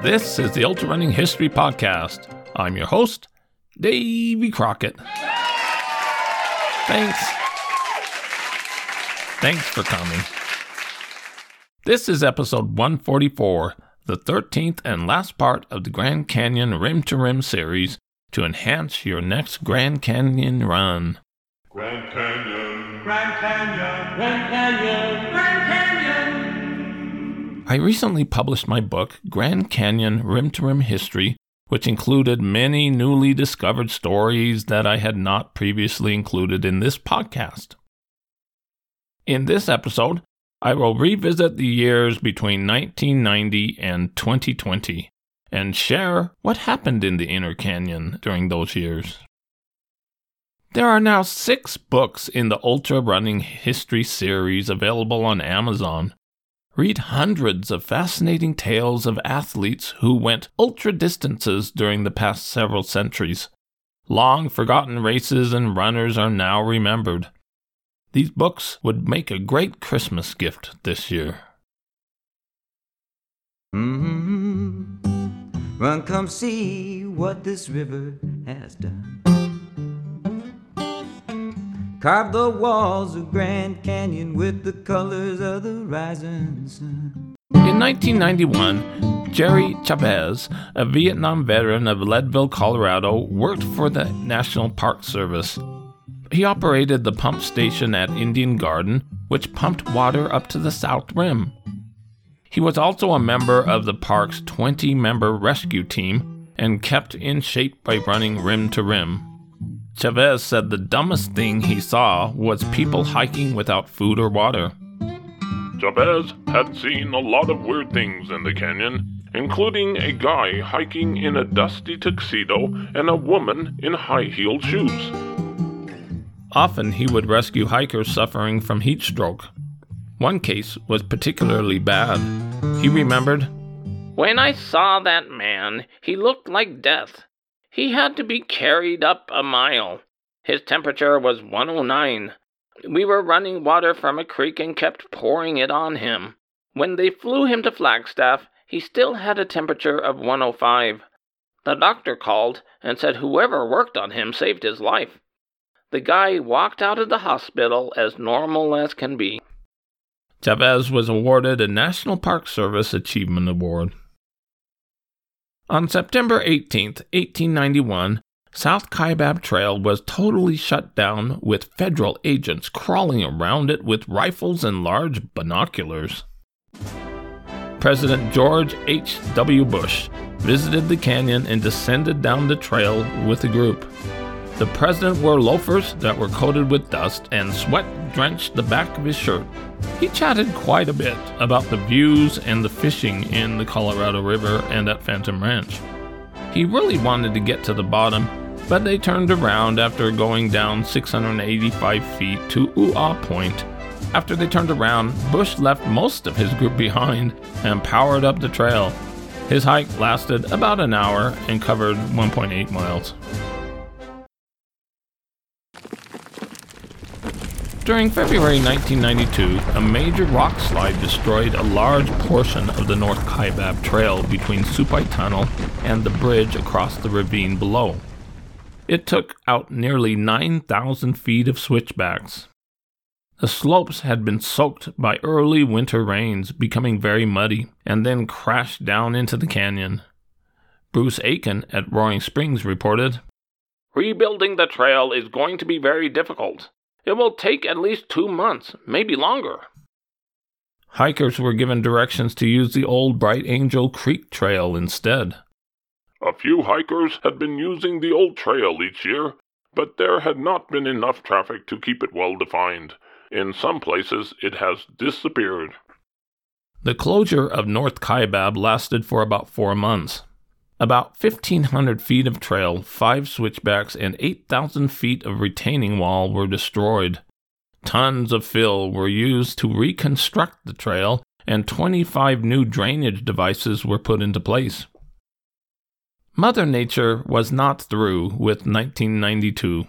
This is the Ultra Running History Podcast. I'm your host, Davy Crockett. Thanks. Thanks for coming. This is episode 144, the 13th and last part of the Grand Canyon Rim to Rim series to enhance your next Grand Canyon run. Grand Canyon. Grand Canyon. Grand Canyon. Grand Canyon. I recently published my book, Grand Canyon Rim to Rim History, which included many newly discovered stories that I had not previously included in this podcast. In this episode, I will revisit the years between 1990 and 2020 and share what happened in the Inner Canyon during those years. There are now six books in the Ultra Running History series available on Amazon. Read hundreds of fascinating tales of athletes who went ultra distances during the past several centuries. Long forgotten races and runners are now remembered. These books would make a great Christmas gift this year. Mm-hmm. Run, come see what this river has done. Carve the walls of Grand Canyon with the colors of the rising sun. In 1991, Jerry Chavez, a Vietnam veteran of Leadville, Colorado, worked for the National Park Service. He operated the pump station at Indian Garden, which pumped water up to the south rim. He was also a member of the park's 20 member rescue team and kept in shape by running rim to rim. Chavez said the dumbest thing he saw was people hiking without food or water. Chavez had seen a lot of weird things in the canyon, including a guy hiking in a dusty tuxedo and a woman in high heeled shoes. Often he would rescue hikers suffering from heat stroke. One case was particularly bad. He remembered When I saw that man, he looked like death. He had to be carried up a mile. His temperature was 109. We were running water from a creek and kept pouring it on him. When they flew him to Flagstaff, he still had a temperature of 105. The doctor called and said whoever worked on him saved his life. The guy walked out of the hospital as normal as can be. Chavez was awarded a National Park Service Achievement Award. On September 18, 1891, South Kaibab Trail was totally shut down with federal agents crawling around it with rifles and large binoculars. President George H.W. Bush visited the canyon and descended down the trail with a group. The president wore loafers that were coated with dust and sweat drenched the back of his shirt. He chatted quite a bit about the views and the fishing in the Colorado River and at Phantom Ranch. He really wanted to get to the bottom, but they turned around after going down 685 feet to Ooh Aah Point. After they turned around, Bush left most of his group behind and powered up the trail. His hike lasted about an hour and covered 1.8 miles. During February 1992, a major rock slide destroyed a large portion of the North Kaibab Trail between Supai Tunnel and the bridge across the ravine below. It took out nearly 9,000 feet of switchbacks. The slopes had been soaked by early winter rains, becoming very muddy, and then crashed down into the canyon. Bruce Aiken at Roaring Springs reported Rebuilding the trail is going to be very difficult. It will take at least two months, maybe longer. Hikers were given directions to use the old Bright Angel Creek Trail instead. A few hikers had been using the old trail each year, but there had not been enough traffic to keep it well defined. In some places, it has disappeared. The closure of North Kaibab lasted for about four months. About 1,500 feet of trail, five switchbacks, and 8,000 feet of retaining wall were destroyed. Tons of fill were used to reconstruct the trail, and 25 new drainage devices were put into place. Mother Nature was not through with 1992.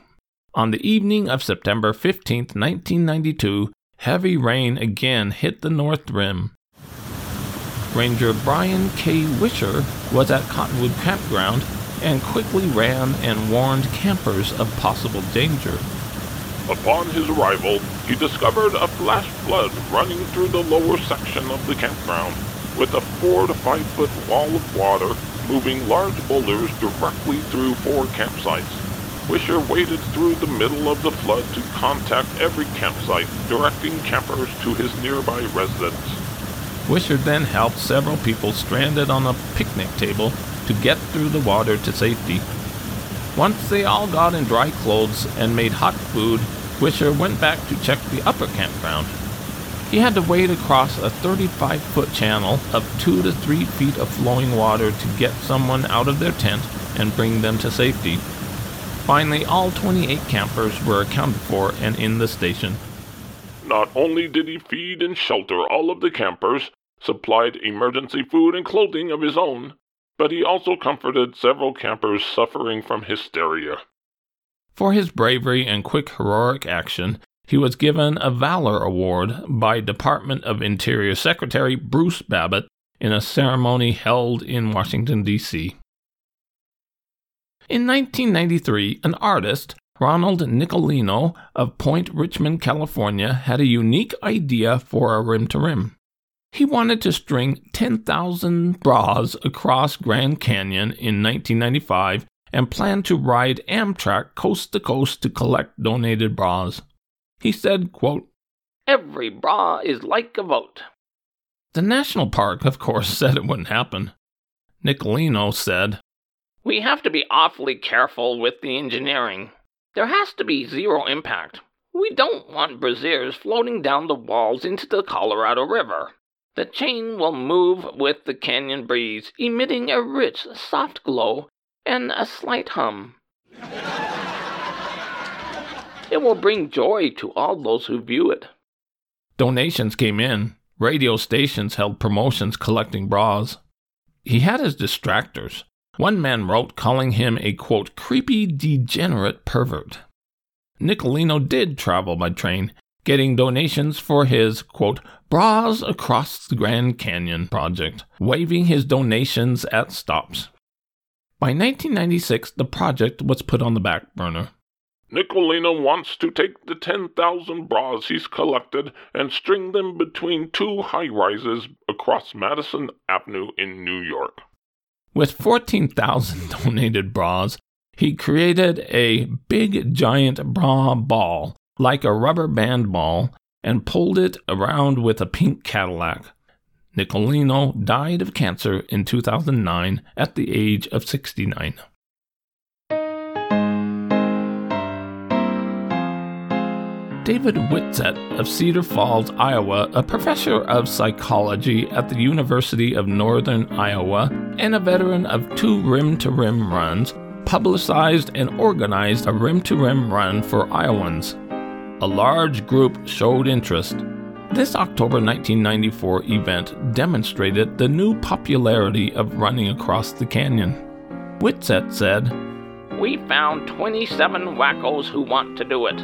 On the evening of September 15, 1992, heavy rain again hit the North Rim. Ranger Brian K. Wisher was at Cottonwood Campground and quickly ran and warned campers of possible danger. Upon his arrival, he discovered a flash flood running through the lower section of the campground, with a four to five foot wall of water moving large boulders directly through four campsites. Wisher waded through the middle of the flood to contact every campsite, directing campers to his nearby residence. Wisher then helped several people stranded on a picnic table to get through the water to safety. Once they all got in dry clothes and made hot food, Wisher went back to check the upper campground. He had to wade across a 35 foot channel of 2 to 3 feet of flowing water to get someone out of their tent and bring them to safety. Finally, all 28 campers were accounted for and in the station. Not only did he feed and shelter all of the campers, supplied emergency food and clothing of his own, but he also comforted several campers suffering from hysteria. For his bravery and quick heroic action, he was given a Valor Award by Department of Interior Secretary Bruce Babbitt in a ceremony held in Washington, D.C. In 1993, an artist, Ronald Nicolino of Point Richmond, California, had a unique idea for a rim to rim. He wanted to string 10,000 bras across Grand Canyon in 1995 and planned to ride Amtrak coast to coast to collect donated bras. He said, quote, Every bra is like a vote. The national park, of course, said it wouldn't happen. Nicolino said, We have to be awfully careful with the engineering. There has to be zero impact. We don't want braziers floating down the walls into the Colorado River. The chain will move with the canyon breeze, emitting a rich, soft glow and a slight hum. it will bring joy to all those who view it. Donations came in. Radio stations held promotions collecting bras. He had his distractors. One man wrote calling him a quote, creepy, degenerate pervert. Nicolino did travel by train, getting donations for his quote, bras across the Grand Canyon project, waving his donations at stops. By 1996, the project was put on the back burner. Nicolino wants to take the 10,000 bras he's collected and string them between two high rises across Madison Avenue in New York. With 14,000 donated bras, he created a big giant bra ball, like a rubber band ball, and pulled it around with a pink Cadillac. Nicolino died of cancer in 2009 at the age of 69. David Whitsett of Cedar Falls, Iowa, a professor of psychology at the University of Northern Iowa and a veteran of two rim to rim runs, publicized and organized a rim to rim run for Iowans. A large group showed interest. This October 1994 event demonstrated the new popularity of running across the canyon. Whitsett said, We found 27 wackos who want to do it.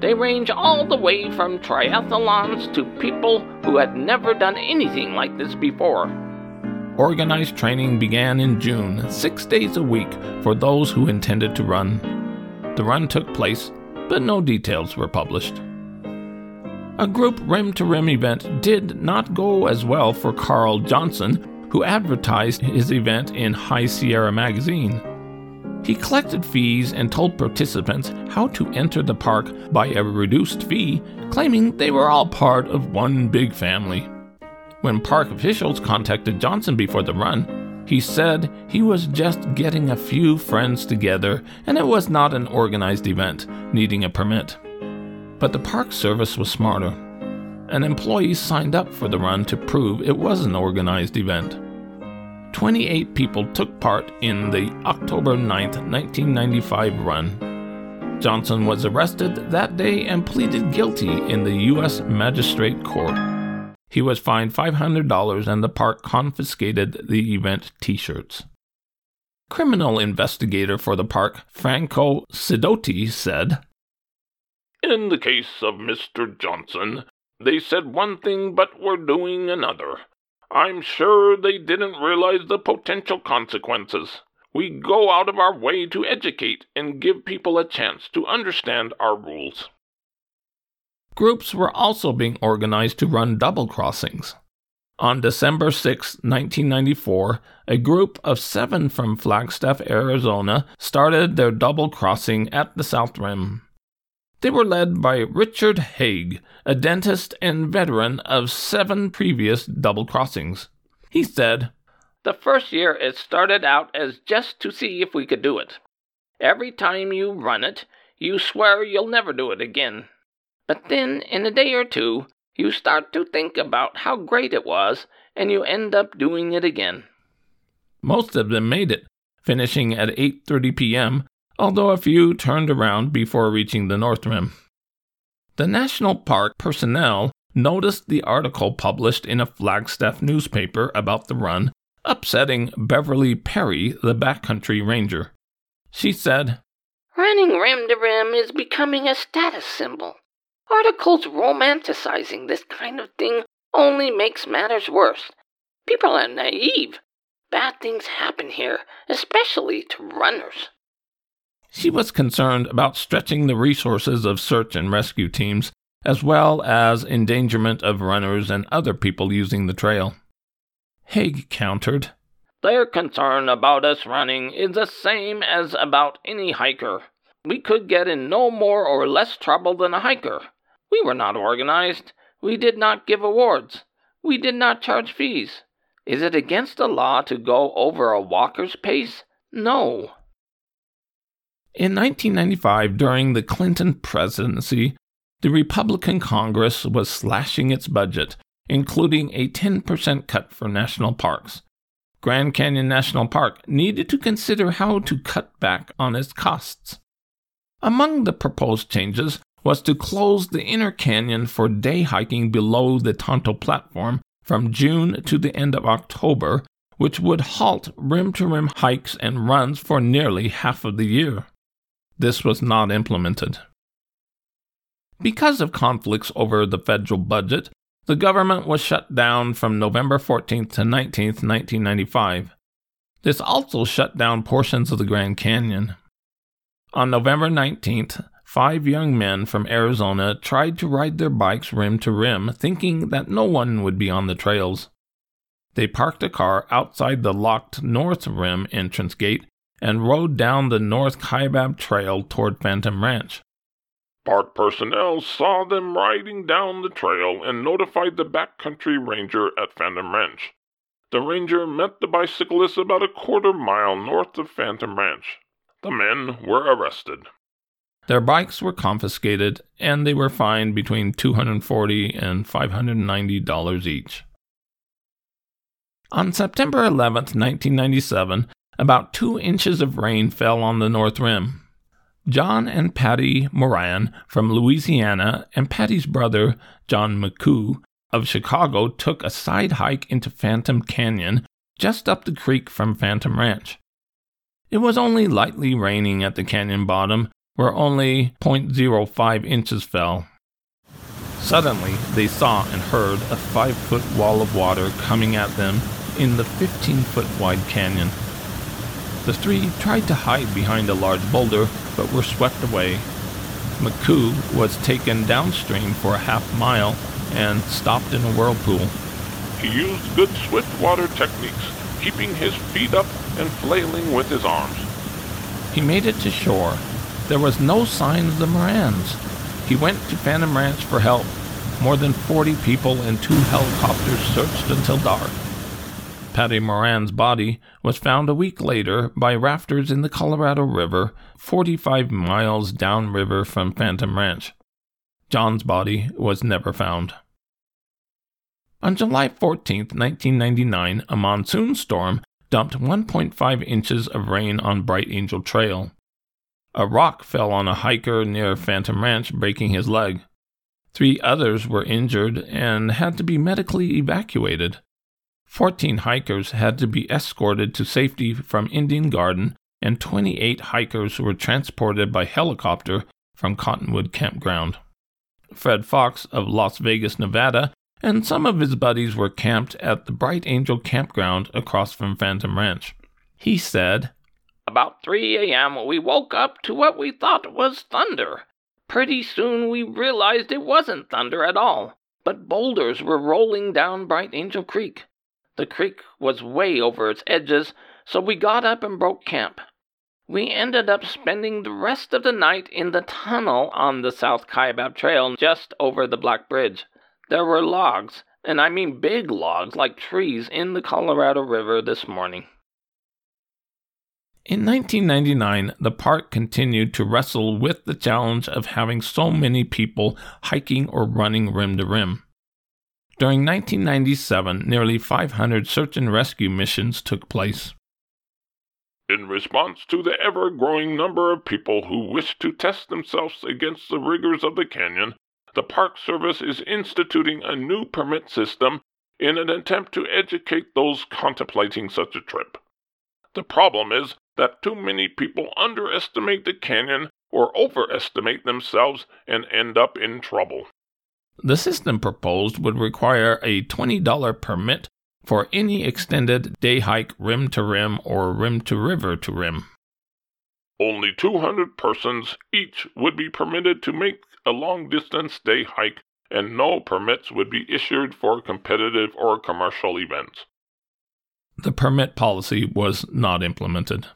They range all the way from triathlons to people who had never done anything like this before. Organized training began in June, six days a week, for those who intended to run. The run took place, but no details were published. A group rim to rim event did not go as well for Carl Johnson, who advertised his event in High Sierra magazine. He collected fees and told participants how to enter the park by a reduced fee, claiming they were all part of one big family. When park officials contacted Johnson before the run, he said he was just getting a few friends together and it was not an organized event needing a permit. But the Park Service was smarter. An employee signed up for the run to prove it was an organized event. 28 people took part in the October 9, 1995 run. Johnson was arrested that day and pleaded guilty in the U.S. Magistrate Court. He was fined $500 and the park confiscated the event t shirts. Criminal investigator for the park, Franco Sidoti, said In the case of Mr. Johnson, they said one thing but were doing another. I'm sure they didn't realize the potential consequences. We go out of our way to educate and give people a chance to understand our rules. Groups were also being organized to run double crossings. On December 6, 1994, a group of seven from Flagstaff, Arizona started their double crossing at the South Rim. They were led by Richard Haig, a dentist and veteran of seven previous double crossings. He said, The first year it started out as just to see if we could do it. Every time you run it, you swear you'll never do it again. But then, in a day or two, you start to think about how great it was, and you end up doing it again. Most of them made it, finishing at 8:30 p.m although a few turned around before reaching the North Rim. The National Park personnel noticed the article published in a Flagstaff newspaper about the run, upsetting Beverly Perry, the backcountry ranger. She said, Running rim to rim is becoming a status symbol. Articles romanticizing this kind of thing only makes matters worse. People are naive. Bad things happen here, especially to runners. She was concerned about stretching the resources of search and rescue teams, as well as endangerment of runners and other people using the trail. Haig countered, Their concern about us running is the same as about any hiker. We could get in no more or less trouble than a hiker. We were not organized. We did not give awards. We did not charge fees. Is it against the law to go over a walker's pace? No. In 1995, during the Clinton presidency, the Republican Congress was slashing its budget, including a 10% cut for national parks. Grand Canyon National Park needed to consider how to cut back on its costs. Among the proposed changes was to close the inner canyon for day hiking below the Tonto platform from June to the end of October, which would halt rim to rim hikes and runs for nearly half of the year. This was not implemented. Because of conflicts over the federal budget, the government was shut down from November 14th to 19th, 1995. This also shut down portions of the Grand Canyon. On November 19th, five young men from Arizona tried to ride their bikes rim to rim, thinking that no one would be on the trails. They parked a car outside the locked North Rim entrance gate and rode down the North Kaibab Trail toward Phantom Ranch. Park personnel saw them riding down the trail and notified the backcountry ranger at Phantom Ranch. The ranger met the bicyclists about a quarter mile north of Phantom Ranch. The men were arrested. Their bikes were confiscated and they were fined between 240 and $590 each. On September 11, 1997, about two inches of rain fell on the North Rim. John and Patty Moran from Louisiana and Patty's brother, John McCoo, of Chicago, took a side hike into Phantom Canyon just up the creek from Phantom Ranch. It was only lightly raining at the canyon bottom, where only 0.05 inches fell. Suddenly, they saw and heard a five foot wall of water coming at them in the 15 foot wide canyon. The three tried to hide behind a large boulder, but were swept away. McCoo was taken downstream for a half mile and stopped in a whirlpool. He used good swift water techniques, keeping his feet up and flailing with his arms. He made it to shore. There was no sign of the Morans. He went to Phantom Ranch for help. More than 40 people and two helicopters searched until dark. Patty Moran's body was found a week later by rafters in the Colorado River, 45 miles downriver from Phantom Ranch. John's body was never found. On July 14, 1999, a monsoon storm dumped 1.5 inches of rain on Bright Angel Trail. A rock fell on a hiker near Phantom Ranch, breaking his leg. Three others were injured and had to be medically evacuated. 14 hikers had to be escorted to safety from Indian Garden, and 28 hikers were transported by helicopter from Cottonwood Campground. Fred Fox of Las Vegas, Nevada, and some of his buddies were camped at the Bright Angel campground across from Phantom Ranch. He said, About 3 a.m., we woke up to what we thought was thunder. Pretty soon we realized it wasn't thunder at all, but boulders were rolling down Bright Angel Creek. The creek was way over its edges, so we got up and broke camp. We ended up spending the rest of the night in the tunnel on the South Kaibab Trail just over the Black Bridge. There were logs, and I mean big logs like trees, in the Colorado River this morning. In 1999, the park continued to wrestle with the challenge of having so many people hiking or running rim to rim. During 1997, nearly 500 search and rescue missions took place. In response to the ever growing number of people who wish to test themselves against the rigors of the canyon, the Park Service is instituting a new permit system in an attempt to educate those contemplating such a trip. The problem is that too many people underestimate the canyon or overestimate themselves and end up in trouble. The system proposed would require a $20 permit for any extended day hike rim to rim or rim to river to rim. Only 200 persons each would be permitted to make a long distance day hike, and no permits would be issued for competitive or commercial events. The permit policy was not implemented.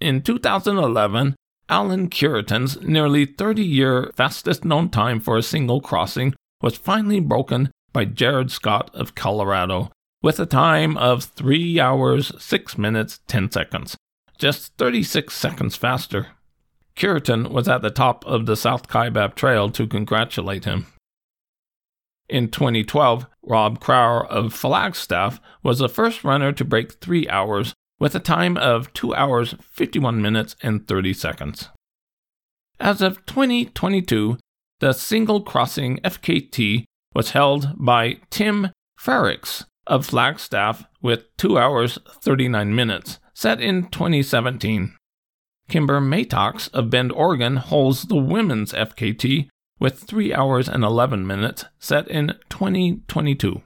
In 2011, Allyn Cureton's nearly 30 year fastest known time for a single crossing was finally broken by Jared Scott of Colorado with a time of 3 hours, 6 minutes, 10 seconds, just 36 seconds faster. Cureton was at the top of the South Kaibab Trail to congratulate him. In 2012, Rob Krar of Flagstaff was the first runner to break 3 hours with a time of 2 hours, 51 minutes, and 30 seconds. As of 2022, the single crossing FKT was held by Tim Freriks of Flagstaff with 2 hours 39 minutes, set in 2017. Kimber Mattox of Bend, Oregon holds the women's FKT with 3 hours and 11 minutes, set in 2022.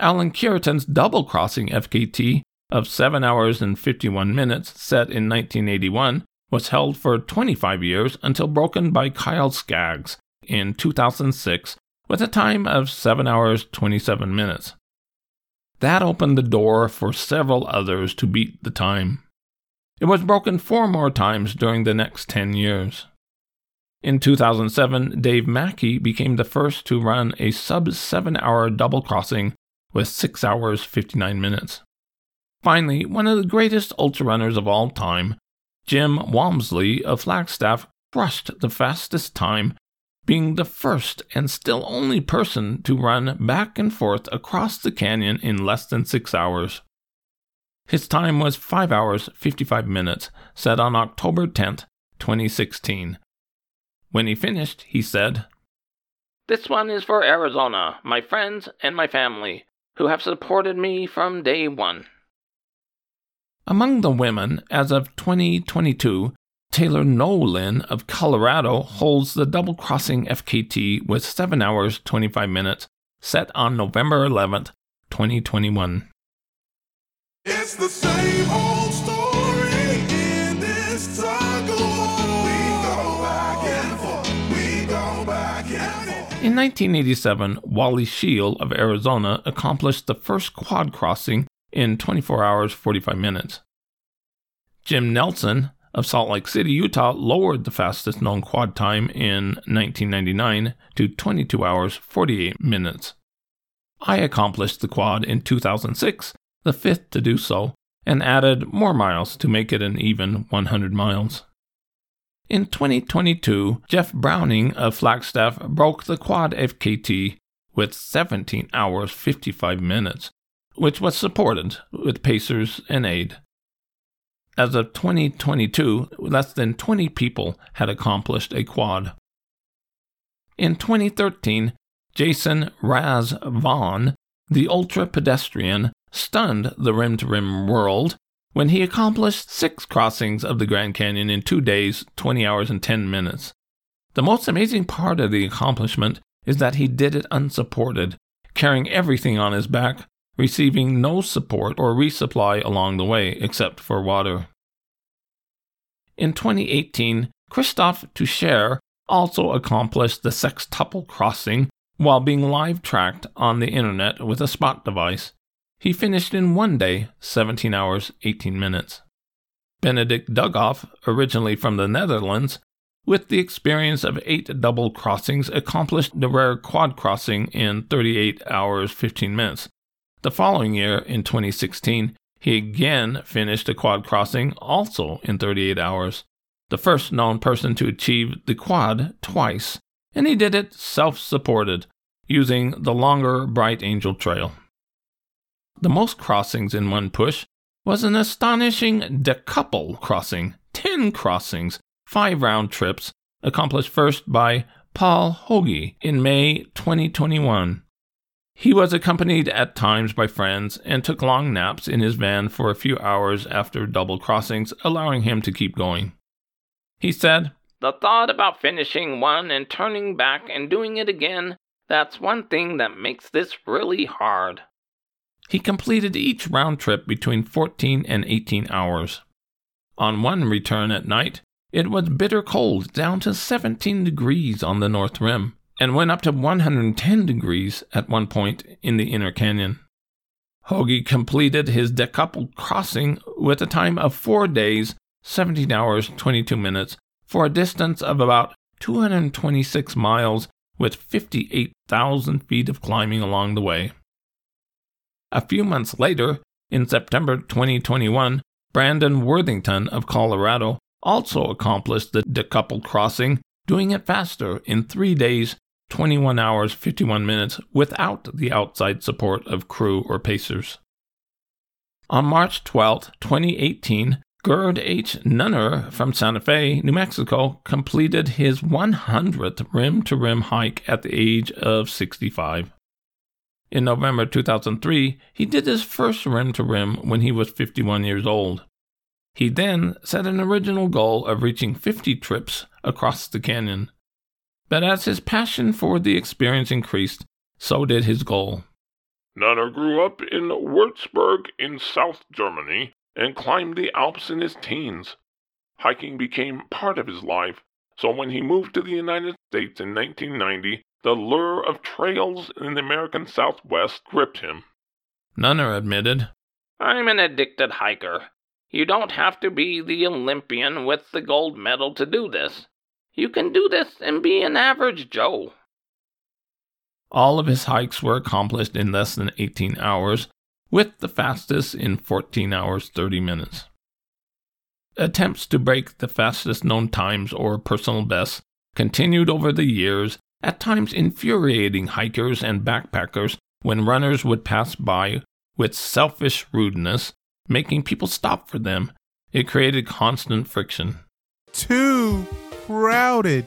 Allyn Cureton's double crossing FKT of 7 hours and 51 minutes, set in 1981, was held for 25 years until broken by Kyle Skaggs in 2006 with a time of 7 hours 27 minutes. That opened the door for several others to beat the time. It was broken four more times during the next 10 years. In 2007, Dave Mackey became the first to run a sub 7 hour double crossing with 6 hours 59 minutes. Finally, one of the greatest ultra runners of all time, Jim Walmsley of Flagstaff, crushed the fastest time being the first and still only person to run back and forth across the canyon in less than six hours. His time was 5 hours 55 minutes, set on October 10th, 2016. When he finished, he said, This one is for Arizona, my friends and my family, who have supported me from day one. Among the women, as of 2022, Taylor Nolan of Colorado holds the double crossing FKT with 7 hours 25 minutes, set on November 11th, 2021. It's the same old story in this tug of war. We go back and forth. We go back and forth. In 1987, Wally Scheel of Arizona accomplished the first quad crossing in 24 hours 45 minutes. Jim Nelson of Salt Lake City, Utah, lowered the fastest known quad time in 1999 to 22 hours 48 minutes. I accomplished the quad in 2006, the fifth to do so, and added more miles to make it an even 100 miles. In 2022, Jeff Browning of Flagstaff broke the quad FKT with 17 hours 55 minutes, which was supported with pacers and aid. As of 2022, less than 20 people had accomplished a quad. In 2013, Jason Ras Vaughn, the ultra pedestrian, stunned the rim to rim world when he accomplished six crossings of the Grand Canyon in two days, 20 hours, and 10 minutes. The most amazing part of the accomplishment is that he did it unsupported, carrying everything on his back, receiving no support or resupply along the way except for water. In 2018, Christophe Toucher also accomplished the sextuple crossing while being live tracked on the internet with a spot device. He finished in one day, 17 hours, 18 minutes. Benedict Dugoff, originally from the Netherlands, with the experience of eight double crossings, accomplished the rare quad crossing in 38 hours, 15 minutes. The following year, in 2016, he again finished a quad crossing, also in 38 hours. The first known person to achieve the quad twice, and he did it self supported, using the longer Bright Angel Trail. The most crossings in one push was an astonishing decuple crossing, 10 crossings, 5 round trips, accomplished first by Paul Hoge in May 2021. He was accompanied at times by friends and took long naps in his van for a few hours after double crossings, allowing him to keep going. He said, The thought about finishing one and turning back and doing it again, that's one thing that makes this really hard. He completed each round trip between 14 and 18 hours. On one return at night, it was bitter cold, down to 17 degrees on the north rim, and went up to 110 degrees at one point in the inner canyon. Hoge completed his decoupled crossing with a time of 4 days, 17 hours, 22 minutes, for a distance of about 226 miles with 58,000 feet of climbing along the way. A few months later, in September 2021, Brandon Worthington of Colorado also accomplished the decoupled crossing, doing it faster in three days, 21 hours, 51 minutes, without the outside support of crew or pacers. On March 12, 2018, Gerd H. Nunner from Santa Fe, New Mexico, completed his 100th rim to rim hike at the age of 65. In November 2003, he did his first rim to rim when he was 51 years old. He then set an original goal of reaching 50 trips across the canyon. But as his passion for the experience increased, so did his goal. Nunner grew up in Würzburg in South Germany and climbed the Alps in his teens. Hiking became part of his life, so when he moved to the United States in 1990, the lure of trails in the American Southwest gripped him. Nunner admitted, I'm an addicted hiker. You don't have to be the Olympian with the gold medal to do this. You can do this and be an average Joe. All of his hikes were accomplished in less than 18 hours, with the fastest in 14 hours 30 minutes. Attempts to break the fastest known times or personal bests continued over the years, at times infuriating hikers and backpackers when runners would pass by with selfish rudeness, making people stop for them. It created constant friction. Too crowded.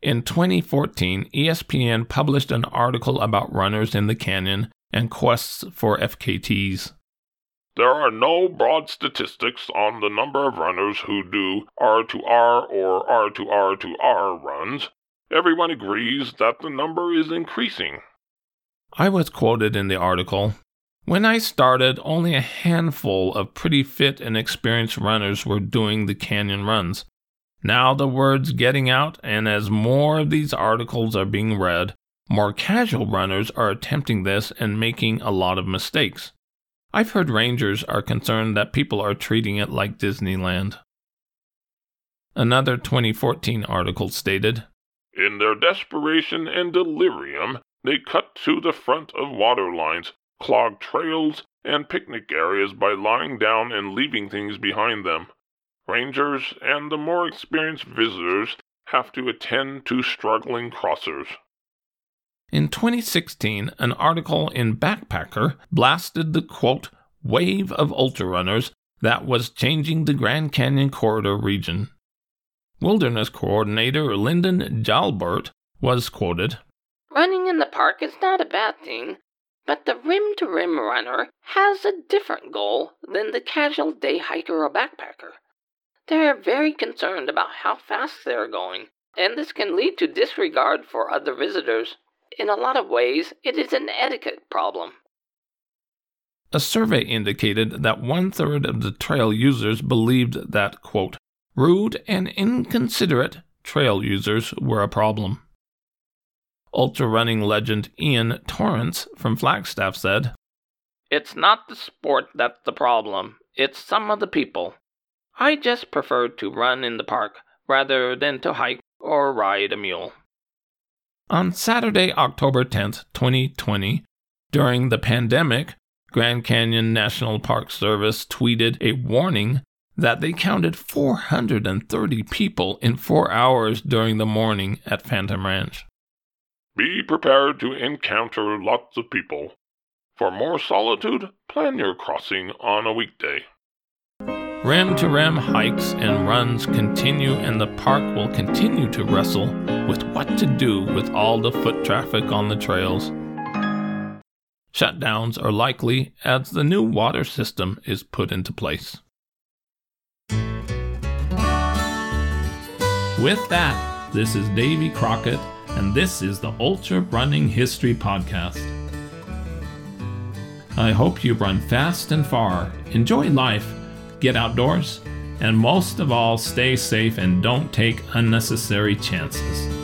In 2014, ESPN published an article about runners in the canyon and quests for FKTs. There are no broad statistics on the number of runners who do R2R or R2R2R runs. Everyone agrees that the number is increasing. I was quoted in the article When I started, only a handful of pretty fit and experienced runners were doing the canyon runs. Now the word's getting out, and as more of these articles are being read, more casual runners are attempting this and making a lot of mistakes. I've heard rangers are concerned that people are treating it like Disneyland. Another 2014 article stated In their desperation and delirium, they cut to the front of water lines, clog trails and picnic areas by lying down and leaving things behind them. Rangers and the more experienced visitors have to attend to struggling crossers. In 2016, an article in Backpacker blasted the quote, wave of ultra runners that was changing the Grand Canyon corridor region. Wilderness coordinator Linda Jalbert was quoted Running in the park is not a bad thing. But the rim to rim runner has a different goal than the casual day hiker or backpacker. They're very concerned about how fast they're going, and this can lead to disregard for other visitors. In a lot of ways, it is an etiquette problem. A survey indicated that one third of the trail users believed that, quote, rude and inconsiderate trail users were a problem. Ultra running legend Ian Torrence from Flagstaff said, It's not the sport that's the problem, it's some of the people. I just prefer to run in the park rather than to hike or ride a mule. On Saturday, October 10th, 2020, during the pandemic, Grand Canyon National Park Service tweeted a warning that they counted 430 people in four hours during the morning at Phantom Ranch. Be prepared to encounter lots of people. For more solitude, plan your crossing on a weekday. Rim to rim hikes and runs continue, and the park will continue to wrestle with what to do with all the foot traffic on the trails. Shutdowns are likely as the new water system is put into place. With that, this is Davy Crockett, and this is the Ultra Running History Podcast. I hope you run fast and far, enjoy life, get outdoors, and most of all, stay safe and don't take unnecessary chances.